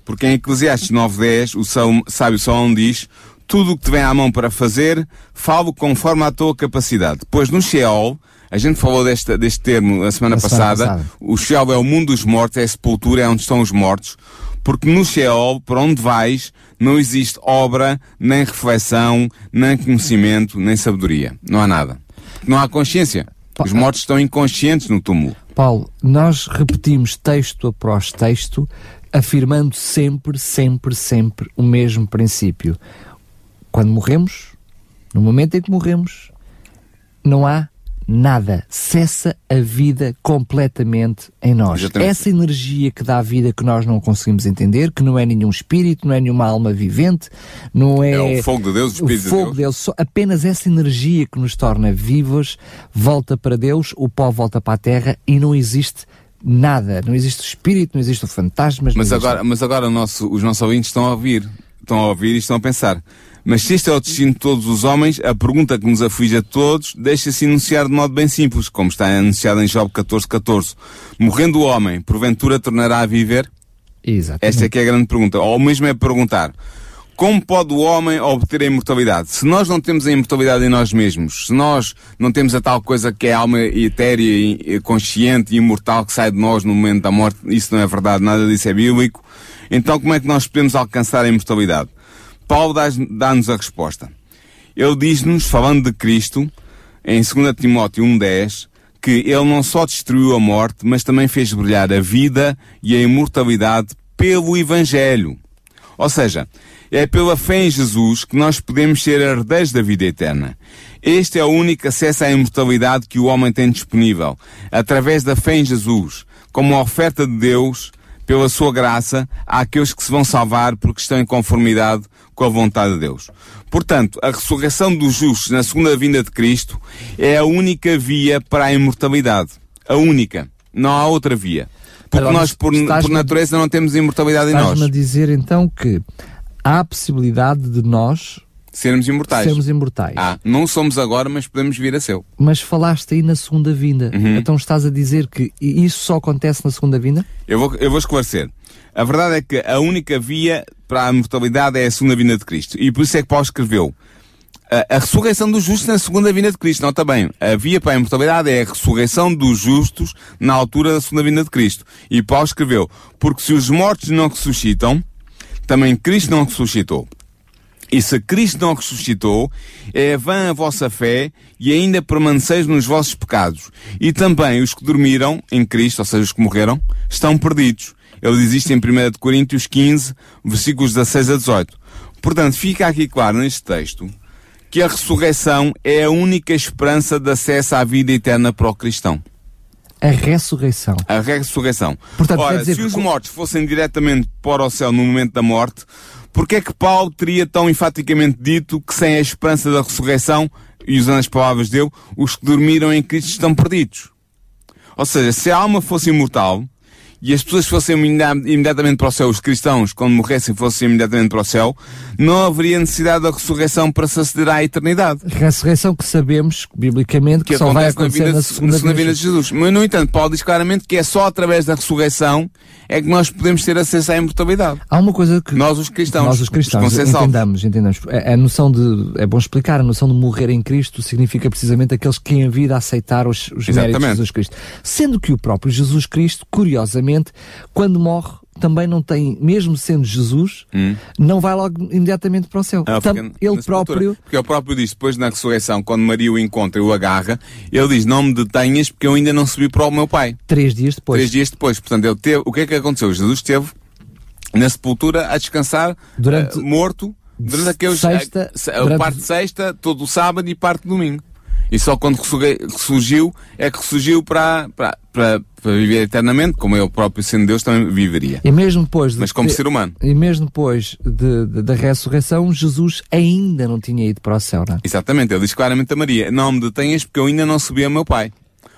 Porque em Eclesiastes 9.10, o sábio Salomão diz, tudo o que te vem à mão para fazer, falo conforme a tua capacidade. Pois no Sheol, a gente falou deste, deste termo a semana, passada, semana passada, o Sheol é o mundo dos mortos, é a sepultura, é onde estão os mortos, Porque no Sheol, para onde vais, não existe obra, nem reflexão, nem conhecimento, nem sabedoria. Não há nada. Não há consciência. Os mortos estão inconscientes no túmulo. Paulo, nós repetimos texto após texto, afirmando sempre, sempre, sempre o mesmo princípio. Quando morremos, no momento em que morremos, não há nada. Cessa a vida completamente em nós. Exatamente. Essa energia que dá a vida que nós não conseguimos entender, que não é nenhum espírito, não é nenhuma alma vivente, não é. É o fogo de Deus, o Espírito de fogo Deus. Deus. Só apenas essa energia que nos torna vivos volta para Deus, o pó volta para a terra e não existe nada. Não existe espírito, não existe fantasmas. Mas agora, mas agora nosso- os nossos ouvintes estão a ouvir. Estão a ouvir e estão a pensar. Mas se este é o destino de todos os homens, a pergunta que nos aflige a todos deixa-se enunciar de modo bem simples, como está anunciado em Job 14, 14. Morrendo o homem, porventura tornará a viver? Exatamente. Esta é que é a grande pergunta. Ou mesmo é perguntar, como pode o homem obter a imortalidade? Se nós não temos a imortalidade em nós mesmos, se nós não temos a tal coisa que é alma etérea, consciente e imortal que sai de nós no momento da morte, isso não é verdade, nada disso é bíblico, então como é que nós podemos alcançar a imortalidade? Paulo dá- dá-nos a resposta. Ele diz-nos, falando de Cristo, em 2 Timóteo 1.10, que ele não só destruiu a morte, mas também fez brilhar a vida e a imortalidade pelo Evangelho. Ou seja, é pela fé em Jesus que nós podemos ser herdeiros da vida eterna. Este é o único acesso à imortalidade que o homem tem disponível, através da fé em Jesus, como uma oferta de Deus, pela sua graça, àqueles que se vão salvar porque estão em conformidade com a vontade de Deus. Portanto, a ressurreição dos justos na segunda vinda de Cristo é a única via para a imortalidade. A única. Não há outra via. Porque Agora, nós, por, por natureza, não temos imortalidade em nós. Estás-me a dizer então que há a possibilidade de nós Sermos imortais. sermos imortais. Ah, não somos agora, mas podemos vir a ser. Mas falaste aí na segunda vinda. Uhum. Então estás a dizer que isso só acontece na segunda vinda? Eu vou, eu vou esclarecer. A verdade é que a única via para a imortalidade é a segunda vinda de Cristo. E por isso é que Paulo escreveu a, a ressurreição dos justos na segunda vinda de Cristo. Não, também. A via para a imortalidade é a ressurreição dos justos na altura da segunda vinda de Cristo. E Paulo escreveu, porque se os mortos não ressuscitam, também Cristo não ressuscitou. E se Cristo não ressuscitou, é vã a vossa fé e ainda permaneceis nos vossos pecados. E também os que dormiram em Cristo, ou seja, os que morreram, estão perdidos. Ele diz isto em 1 de Coríntios 15, versículos 16 a 18. Portanto, fica aqui claro neste texto que a ressurreição é a única esperança de acesso à vida eterna para o cristão. A ressurreição. A ressurreição. Portanto, Ora, dizer se os mortos fossem diretamente para o céu no momento da morte, porque é que Paulo teria tão enfaticamente dito que sem a esperança da ressurreição, e usando as palavras dele, os que dormiram em Cristo estão perdidos? Ou seja, se a alma fosse imortal, e as pessoas fossem imediat- imediatamente para o céu, os cristãos, quando morressem, fossem imediatamente para o céu, não haveria necessidade da ressurreição para se aceder à eternidade. Ressurreição que sabemos, biblicamente, que, Que só vai acontece na, acontecer vida, na segunda, segunda vinda vinda de Jesus. Mas, no entanto, Paulo diz claramente que é só através da ressurreição é que nós podemos ter acesso à imortalidade. Há uma coisa que Nós, os cristãos. nós os cristãos Os entendamos, entendamos. A, a noção de, é bom explicar, a noção de morrer em Cristo significa precisamente aqueles que em vida aceitaram os, os méritos de. Jesus Cristo. Sendo que o próprio Jesus Cristo, curiosamente, quando morre, também não tem, mesmo sendo Jesus, não vai logo imediatamente para o céu. Hum. Ah, Tam- ele próprio, Porque ele próprio diz, depois na ressurreição, quando Maria o encontra e o agarra, ele diz, não me detenhas porque eu ainda não subi para o meu pai. três dias depois, Três dias depois. Portanto, ele teve, o que é que aconteceu? Jesus esteve na sepultura a descansar, Durante- eh, morto, durante aqueles, sexta- a, a durante- parte sexta, todo o sábado e parte domingo. E só quando ressurgiu, é que ressurgiu para, para, para, para viver eternamente, como ele próprio sendo Deus também viveria. e mesmo depois de Mas como ter- ser humano. E mesmo depois de- de- da ressurreição, Jesus ainda não tinha ido para o céu, não é? Exatamente, ele diz claramente a Maria: Não me detenhas porque eu ainda não subi ao meu pai.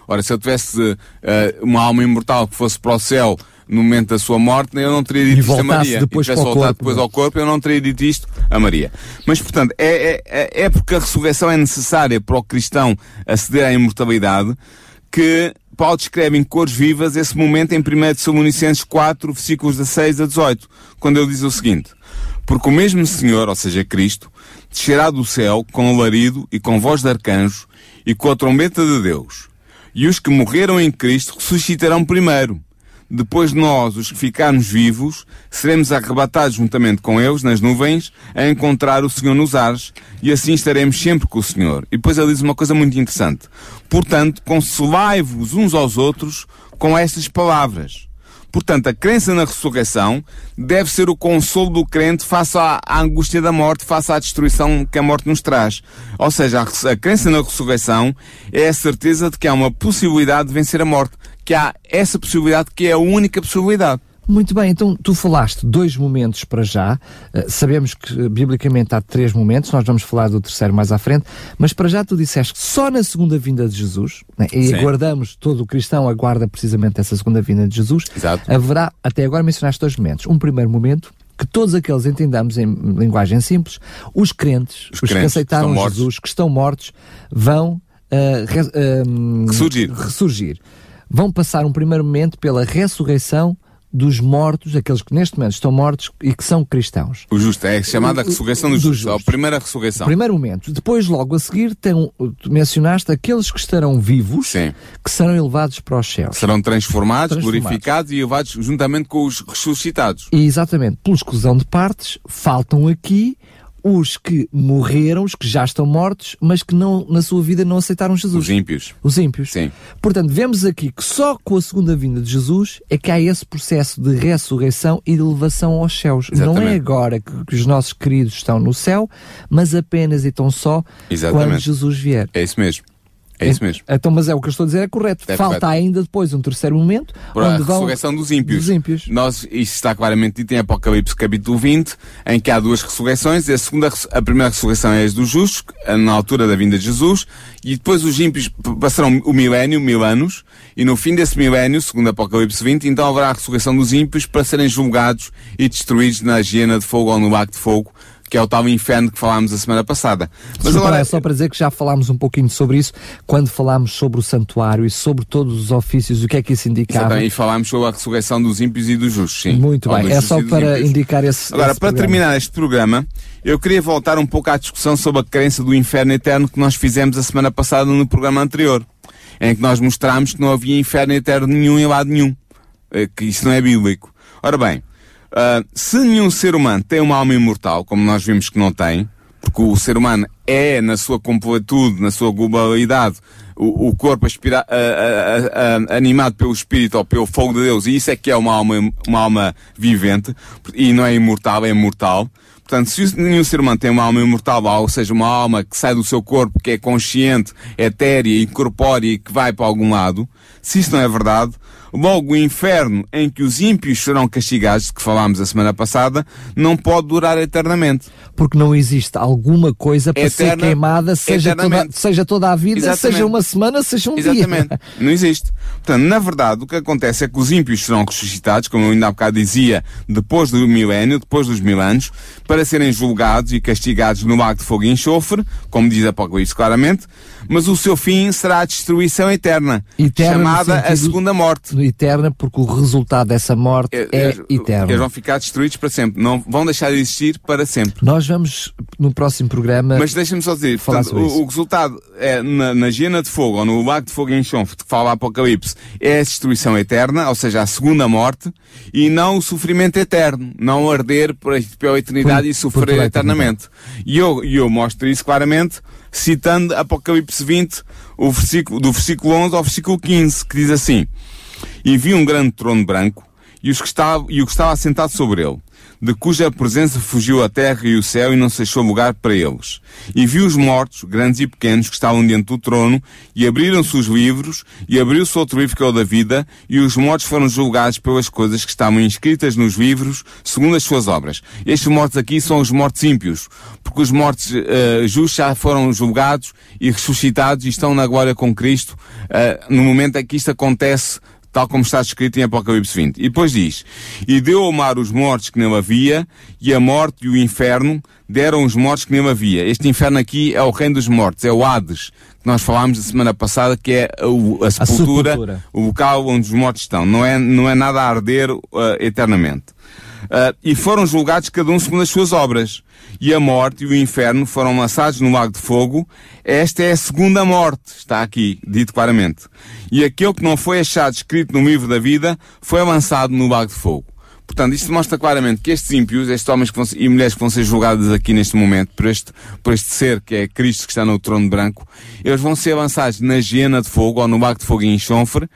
Ora, se eu tivesse eh, uma alma imortal que fosse para o céu no momento da sua morte, eu não teria dito E isto a Maria. depois e tivesse voltado corpo, depois é? ao corpo, eu não teria dito isto a Maria. Mas, portanto, é, é- é, é porque a ressurreição é necessária para o cristão aceder à imortalidade que Paulo descreve em cores vivas esse momento em 1 Tessalonicenses 4, versículos 16 a 18, quando ele diz o seguinte: Porque o mesmo Senhor, ou seja, Cristo, descerá do céu com alarido e com voz de arcanjo e com a trombeta de Deus. E os que morreram em Cristo ressuscitarão primeiro. Depois nós, os que ficarmos vivos, seremos arrebatados juntamente com eles nas nuvens a encontrar o Senhor nos ares e assim estaremos sempre com o Senhor. E depois ele diz uma coisa muito interessante. Portanto, consolai-vos uns aos outros com estas palavras. Portanto, a crença na ressurreição deve ser o consolo do crente face à, angústia da morte, face à destruição que a morte nos traz. Ou seja, a crença na ressurreição é a certeza de que há uma possibilidade de vencer a morte, que há essa possibilidade que é a única possibilidade. Muito bem, então tu falaste dois momentos para já. Uh, sabemos que uh, biblicamente há três momentos, nós vamos falar do terceiro mais à frente, mas para já tu disseste que só na segunda vinda de Jesus, né, e Sim. aguardamos, todo o cristão aguarda precisamente essa segunda vinda de Jesus, Exato. haverá, até agora mencionaste dois momentos. Um primeiro momento, que todos aqueles entendamos em linguagem simples, os crentes, os, Os que crentes aceitaram que Jesus, que estão mortos, vão uh, res- um, Ressurgir. ressurgir. Vão passar um primeiro momento pela ressurreição dos mortos, aqueles que neste momento estão mortos e que são cristãos. O justo é chamada a ressurreição dos Dos justos. É a primeira ressurreição. Primeiro momento. Depois, logo a seguir, tem, mencionaste aqueles que estarão vivos, Sim. que serão elevados para os céus. Serão transformados, Transformados. glorificados e levados juntamente com os ressuscitados. E exatamente, pela exclusão de partes, faltam aqui os que morreram, os que já estão mortos, mas que não, na sua vida não aceitaram Jesus. Os ímpios. Os ímpios. Sim. Portanto, vemos aqui que só com a segunda vinda de Jesus é que há esse processo de ressurreição e de elevação aos céus. Não é Exatamente. agora que, que os nossos queridos estão no céu, mas apenas e tão só Exatamente. quando Jesus vier. É isso mesmo. É isso mesmo. Então, mas é o que eu estou a dizer, é correto. É Falta correto. ainda depois um terceiro momento, Por a onde vão... ressurreição dos ímpios. Dos ímpios. Nós, isso está claramente dito em Apocalipse capítulo 20, em que há duas ressurreições. A, segunda, a primeira ressurreição é a dos justos, na altura da vinda de Jesus, e depois os ímpios passarão o milénio, mil anos, e no fim desse milénio, segundo Apocalipse 20, então haverá a ressurreição dos ímpios para serem julgados e destruídos na hiena de fogo ou no lago de fogo, que é o tal inferno que falámos a semana passada. Mas é só para dizer que já falámos um pouquinho sobre isso quando falámos sobre o santuário e sobre todos os ofícios, o que é que isso indicava. Exatamente, e falámos sobre a ressurreição dos ímpios e dos justos, sim. Muito Ou bem, é só para indicar esse. Agora, esse para programa. terminar este programa, eu queria voltar um pouco à discussão sobre a crença do inferno eterno que nós fizemos a semana passada no programa anterior, em que nós mostramos que não havia inferno eterno nenhum em lado nenhum, eh, que isso não é bíblico. Ora bem, ah, se nenhum ser humano tem uma alma imortal, como nós vimos que não tem, porque o ser humano é, na sua completude, na sua globalidade, o, o corpo aspira, animado pelo Espírito ou pelo fogo de Deus, e isso é que é uma alma, uma alma vivente, e não é imortal, é mortal. Portanto, se nenhum ser humano tem uma alma imortal, ou seja, uma alma que sai do seu corpo, que é consciente, etérea, incorpórea e que vai para algum lado, se isso não é verdade, logo o inferno em que os ímpios serão castigados, que falámos a semana passada, não pode durar eternamente. Porque não existe alguma coisa para ser Eterna- queimada, seja toda, seja toda a vida, Exatamente. seja uma semana, seja um Exatamente. dia. Não existe. Portanto, na verdade, o que acontece é que os ímpios serão ressuscitados, como eu ainda há bocado dizia, depois do milénio, depois dos mil anos, para serem julgados e castigados no lago de fogo e enxofre, como diz Apocalipse claramente, mas o seu fim será a destruição eterna, Eterna chamada a segunda morte. Eterna, porque o resultado dessa morte é, Eles- eterno. Eles vão ficar destruídos para sempre. Não vão deixar de existir para sempre. Nós vamos, no próximo programa, Mas deixa-me só dizer, portanto, o, o resultado é na, na hiena de fogo ou no lago de fogo em enxofre que fala Apocalipse é a destruição eterna, ou seja, a segunda morte, e não o sofrimento eterno, não arder pela eternidade Por- e sofrer eternamente. E eu, e eu mostro isso claramente citando Apocalipse 20, o versículo, do versículo 11 ao versículo 15, que diz assim, E vi um grande trono branco, e, os que estava, e o que estava assentado sobre ele, de cuja presença fugiu a terra e o céu e não se achou lugar para eles. E vi os mortos, grandes e pequenos, que estavam dentro do trono, e abriram-se os livros, e abriu-se outro livro que é o da vida, e os mortos foram julgados pelas coisas que estavam inscritas nos livros, segundo as suas obras. Estes mortos aqui são os mortos ímpios, porque os mortos eh, justos já foram julgados e ressuscitados e estão na glória com Cristo, eh, no momento em que isto acontece tal como está escrito em Apocalipse 20. E depois diz, e deu ao mar os mortos que nele havia, e a morte e o inferno deram os mortos que nele havia. Este inferno aqui é o reino dos mortos, é o Hades, que nós falámos na semana passada, que é o- a, sepultura, sepultura. o local onde os mortos estão. Não é, não é nada a arder uh, eternamente. Uh, e foram julgados cada um segundo as suas obras. E a morte e o inferno foram lançados no lago de fogo. Esta é a segunda morte, está aqui, dito claramente. E aquele que não foi achado escrito no livro da vida foi lançado no lago de fogo. Portanto, isto mostra claramente que estes ímpios, estes homens vão, e mulheres que vão ser julgados aqui neste momento por este, por este ser que é Cristo que está no trono branco, eles vão ser lançados na hiena de fogo ou no lago de fogo e enxofre,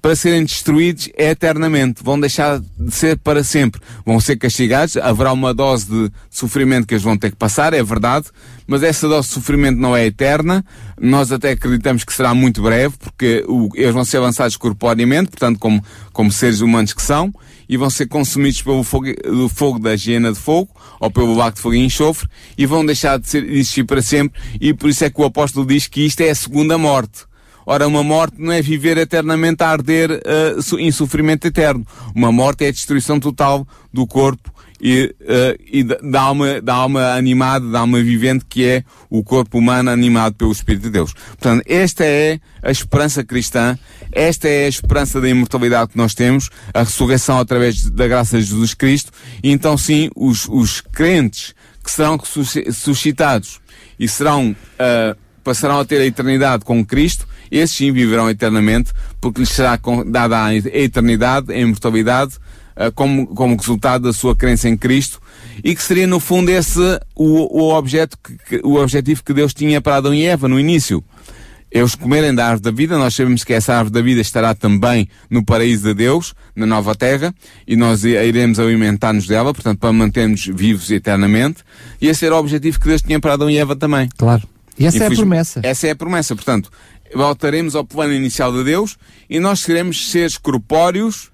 para serem destruídos eternamente. Vão deixar de ser para sempre. Vão ser castigados. Haverá uma dose de sofrimento que eles vão ter que passar, é verdade. Mas essa dose de sofrimento não é eterna. Nós até acreditamos que será muito breve, porque o, eles vão ser lançados corporeamente, portanto, como, como seres humanos que são, e vão ser consumidos pelo fogo, fogo da hiena de fogo, ou pelo lago de fogo e enxofre, e vão deixar de, ser, de existir para sempre. E por isso é que o apóstolo diz que isto é a segunda morte. Ora, uma morte não é viver eternamente a arder uh, em sofrimento eterno. Uma morte é a destruição total do corpo e, uh, e da, alma, da alma animada, da alma vivente, que é o corpo humano animado pelo Espírito de Deus. Portanto, esta é a esperança cristã, esta é a esperança da imortalidade que nós temos, a ressurreição através da graça de Jesus Cristo, e então sim, os, os crentes que serão suscitados e serão, uh, passarão a ter a eternidade com Cristo, esses sim viverão eternamente, porque lhes será dada a eternidade, a imortalidade, uh, como, como resultado da sua crença em Cristo, e que seria no fundo esse o, o, objeto que, o objetivo que Deus tinha para Adão e Eva no início. Eles comerem da árvore da vida, nós sabemos que essa árvore da vida estará também no paraíso de Deus, na nova terra, e nós iremos alimentar-nos dela, portanto, para mantermos vivos eternamente. E esse era o objetivo que Deus tinha para Adão e Eva também. Claro. E essa e é a promessa. Essa é a promessa. Portanto, voltaremos ao plano inicial de Deus e nós seremos seres corpóreos,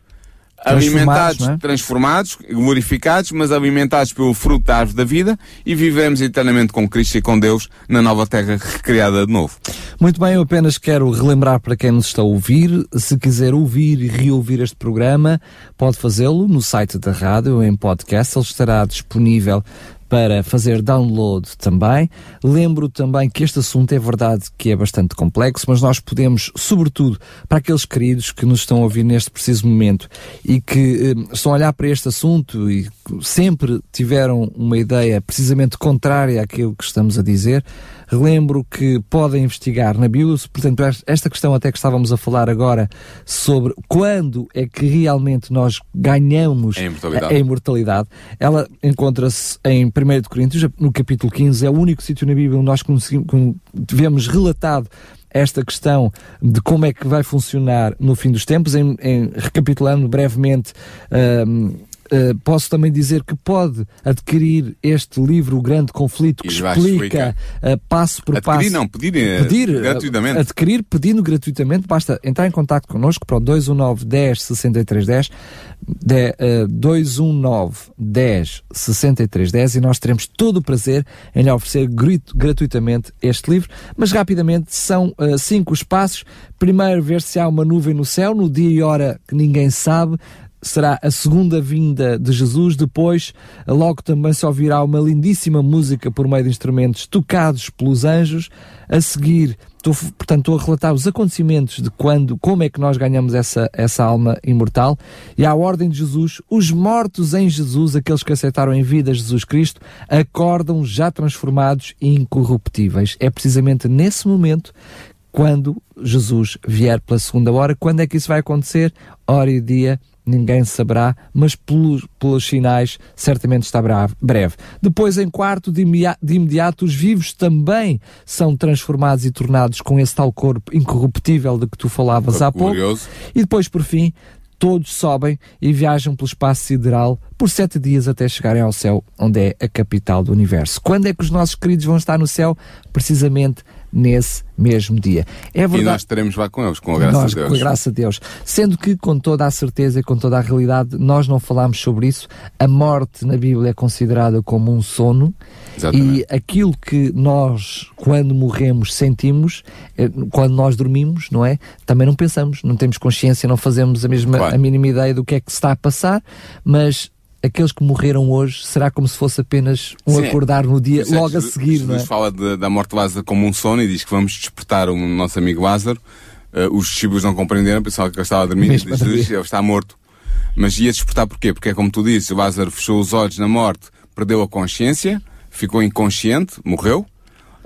alimentados, é? transformados, glorificados, mas alimentados pelo fruto da árvore da vida e vivemos eternamente com Cristo e com Deus na nova terra recriada de novo. Muito bem, eu apenas quero relembrar para quem nos está a ouvir, se quiser ouvir e reouvir este programa, pode fazê-lo no site da rádio, em podcast, ele estará disponível para fazer download também. Lembro também que este assunto é verdade que é bastante complexo, mas nós podemos, sobretudo para aqueles queridos que nos estão a ouvir neste preciso momento e que eh, estão a olhar para este assunto e sempre tiveram uma ideia precisamente contrária àquilo que estamos a dizer, Relembro que podem investigar na Bíblia, portanto, esta questão até que estávamos a falar agora sobre quando é que realmente nós ganhamos a imortalidade, a imortalidade. Ela encontra-se em 1 Coríntios, no capítulo 15, é o único sítio na Bíblia onde nós vemos relatado esta questão de como é que vai funcionar no fim dos tempos, em, em recapitulando brevemente um, Uh, posso também dizer que pode adquirir este livro, O Grande Conflito, que explica uh, passo por adquirir, passo. Adquirir não, pedir, eh, pedir gratuitamente. Adquirir pedindo gratuitamente, basta entrar em contato connosco para o 219 10 63 10, de, uh, 219 10 63 10 e nós teremos todo o prazer em lhe oferecer gratuitamente este livro. Mas rapidamente são cinco os passos. Primeiro, ver se há uma nuvem no céu, no dia e hora que ninguém sabe será a segunda vinda de Jesus. Depois, logo também se ouvirá uma lindíssima música por meio de instrumentos tocados pelos anjos. A seguir, estou, portanto, estou a relatar os acontecimentos de quando, como é que nós ganhamos essa, essa alma imortal. E à ordem de Jesus, os mortos em Jesus, aqueles que aceitaram em vida Jesus Cristo, acordam já transformados e incorruptíveis. É precisamente nesse momento quando Jesus vier pela segunda hora. Quando é que isso vai acontecer? Hora e dia ninguém saberá, mas pelos, pelos sinais certamente está breve. Depois, em quarto, de, de imediato, os vivos também são transformados e tornados com esse tal corpo incorruptível de que tu falavas há pouco. E depois, por fim, todos sobem e viajam pelo espaço sideral por sete dias até chegarem ao céu, onde é a capital do universo. Quando é que os nossos queridos vão estar no céu? Precisamente nesse mesmo dia. É verdade, e nós estaremos lá com eles, com a graça nós, de Deus. Com a graça de Deus. Sendo que, com toda a certeza e com toda a realidade, nós não falamos sobre isso. A morte na Bíblia é considerada como um sono. Exatamente. E aquilo que nós, quando morremos, sentimos, eh, quando nós dormimos, não é? Também não pensamos, não temos consciência, não fazemos a mesma, claro. a mínima ideia do que é que se está a passar, mas aqueles que morreram hoje, será como se fosse apenas um Sim, acordar no dia, é, logo a seguir, Jesus não é? fala de, da morte de Lázaro como um sono e diz que vamos despertar o nosso amigo Lázaro. Uh, os discípulos não compreenderam, pensavam que ele estava a dormir, e Jesus, ele está morto. Mas ia despertar porquê? Porque é como tu disse, o Lázaro fechou os olhos na morte, perdeu a consciência, ficou inconsciente, morreu,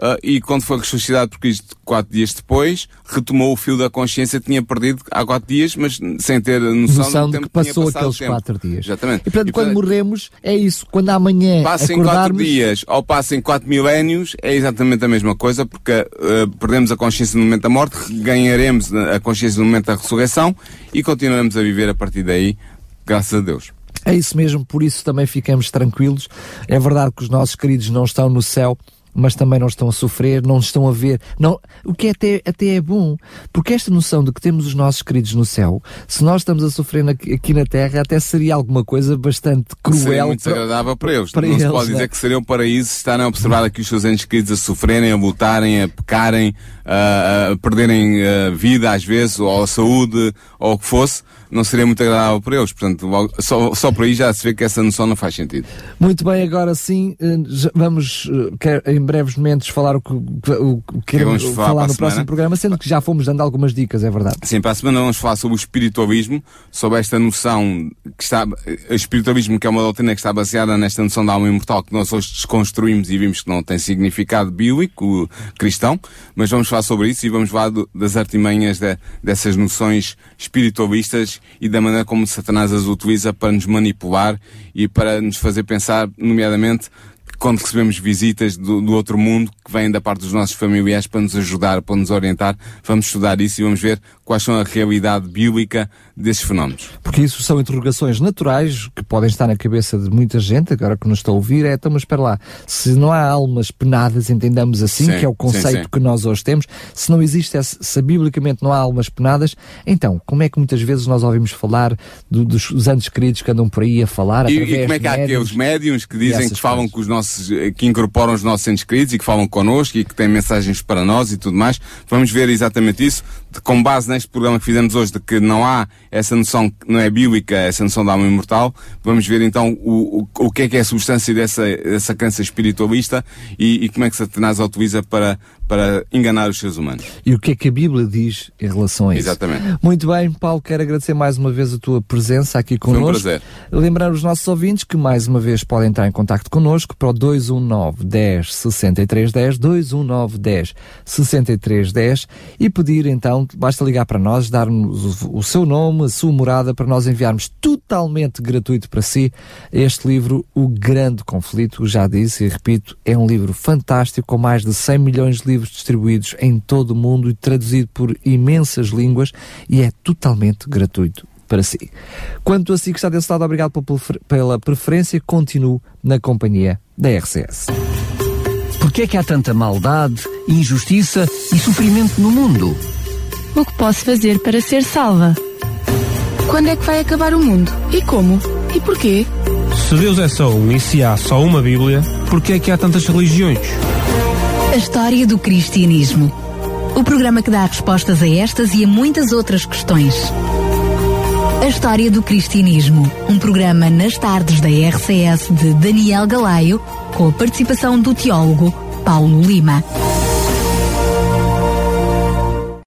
Uh, e quando foi ressuscitado por Cristo quatro dias depois, retomou o fio da consciência, tinha perdido há quatro dias, mas sem ter noção, noção do de que passou aqueles quatro dias. Exatamente. E portanto, e, quando morremos, é isso. Quando amanhã passem acordarmos... quatro dias ou passem quatro milénios, é exatamente a mesma coisa, porque uh, perdemos a consciência no momento da morte, ganharemos a consciência no momento da ressurreição e continuaremos a viver a partir daí, graças a Deus. É isso mesmo, por isso também ficamos tranquilos. É verdade que os nossos queridos não estão no céu, mas também não estão a sofrer, não estão a ver, não, o que até, até é bom, porque esta noção de que temos os nossos queridos no céu, se nós estamos a sofrer na, aqui na Terra, até seria alguma coisa bastante cruel. Seria muito para, desagradável para eles. Para não eles, se pode dizer é? que seria um paraíso estarem a observar aqui os seus entes queridos a sofrerem, a lutarem, a pecarem, a, a perderem a vida às vezes, ou a saúde, ou o que fosse não seria muito agradável para eles. Portanto, só, só por aí já se vê que essa noção não faz sentido. Muito bem, agora sim, eh, vamos eh, em breves momentos falar o que, o, que queremos falar, falar no próximo programa, sendo que já fomos dando algumas dicas, é verdade. Sim, para a semana vamos falar sobre o espiritualismo, sobre esta noção que está, o espiritualismo que é uma doutrina que está baseada nesta noção da alma imortal que nós hoje desconstruímos e vimos que não tem significado bíblico, cristão, mas vamos falar sobre isso e vamos falar do, das artimanhas de, dessas noções espiritualistas e da maneira como Satanás as utiliza para nos manipular e para nos fazer pensar, nomeadamente, quando recebemos visitas do, do, outro mundo que vêm da parte dos nossos familiares para nos ajudar, para nos orientar, vamos estudar isso e vamos ver quais são a realidade bíblica desses fenómenos. Porque isso são interrogações naturais que podem estar na cabeça de muita gente, agora que nos está a ouvir, é, então, mas espera lá, se não há almas penadas, entendamos assim, sim, que é o conceito sim, sim. que nós hoje temos, se não existe, se biblicamente não há almas penadas, então, como é que muitas vezes nós ouvimos falar do, dos anjos queridos que andam por aí a falar? E, e como é que há aqueles médiums que dizem que falam coisas. com os nossos, eh, que incorporam os nossos entes queridos e que falam connosco e que têm mensagens para nós e tudo mais? Vamos ver exatamente isso, de, com base neste programa que fizemos hoje, de que não há essa noção, não é bíblica, essa noção da alma imortal, vamos ver então o, o, o que é que é a substância dessa, dessa crença espiritualista e, e como é que Satanás a utiliza para, para enganar os seres humanos. E o que é que a Bíblia diz em relação a isso? Exatamente. Muito bem, Paulo, quero agradecer mais uma vez a tua presença aqui connosco. Foi um prazer. Lembrar os nossos ouvintes que mais uma vez podem entrar em contato connosco para o 219 10 63 10, 219 10 63 10 e pedir então, basta ligar para nós, dar-nos o, o seu nome, a sua morada, para nós enviarmos totalmente gratuito para si este livro, O Grande Conflito, já disse e repito, é um livro fantástico com mais de 100 milhões de livros livros distribuídos em todo o mundo e traduzido por imensas línguas e é totalmente gratuito para si. Quanto a si que está desse lado, obrigado pela preferência, continuo na companhia da RCS. Porquê é que há tanta maldade, injustiça e sofrimento no mundo? O que posso fazer para ser salva? Quando é que vai acabar o mundo? E como? E porquê? Se Deus é só um e se há só uma Bíblia, porquê é que há tantas religiões? História do cristianismo. O programa que dá respostas a estas e a muitas outras questões. A história do cristianismo. Um programa nas tardes da RCS de Daniel Galaio, com a participação do teólogo Paulo Lima.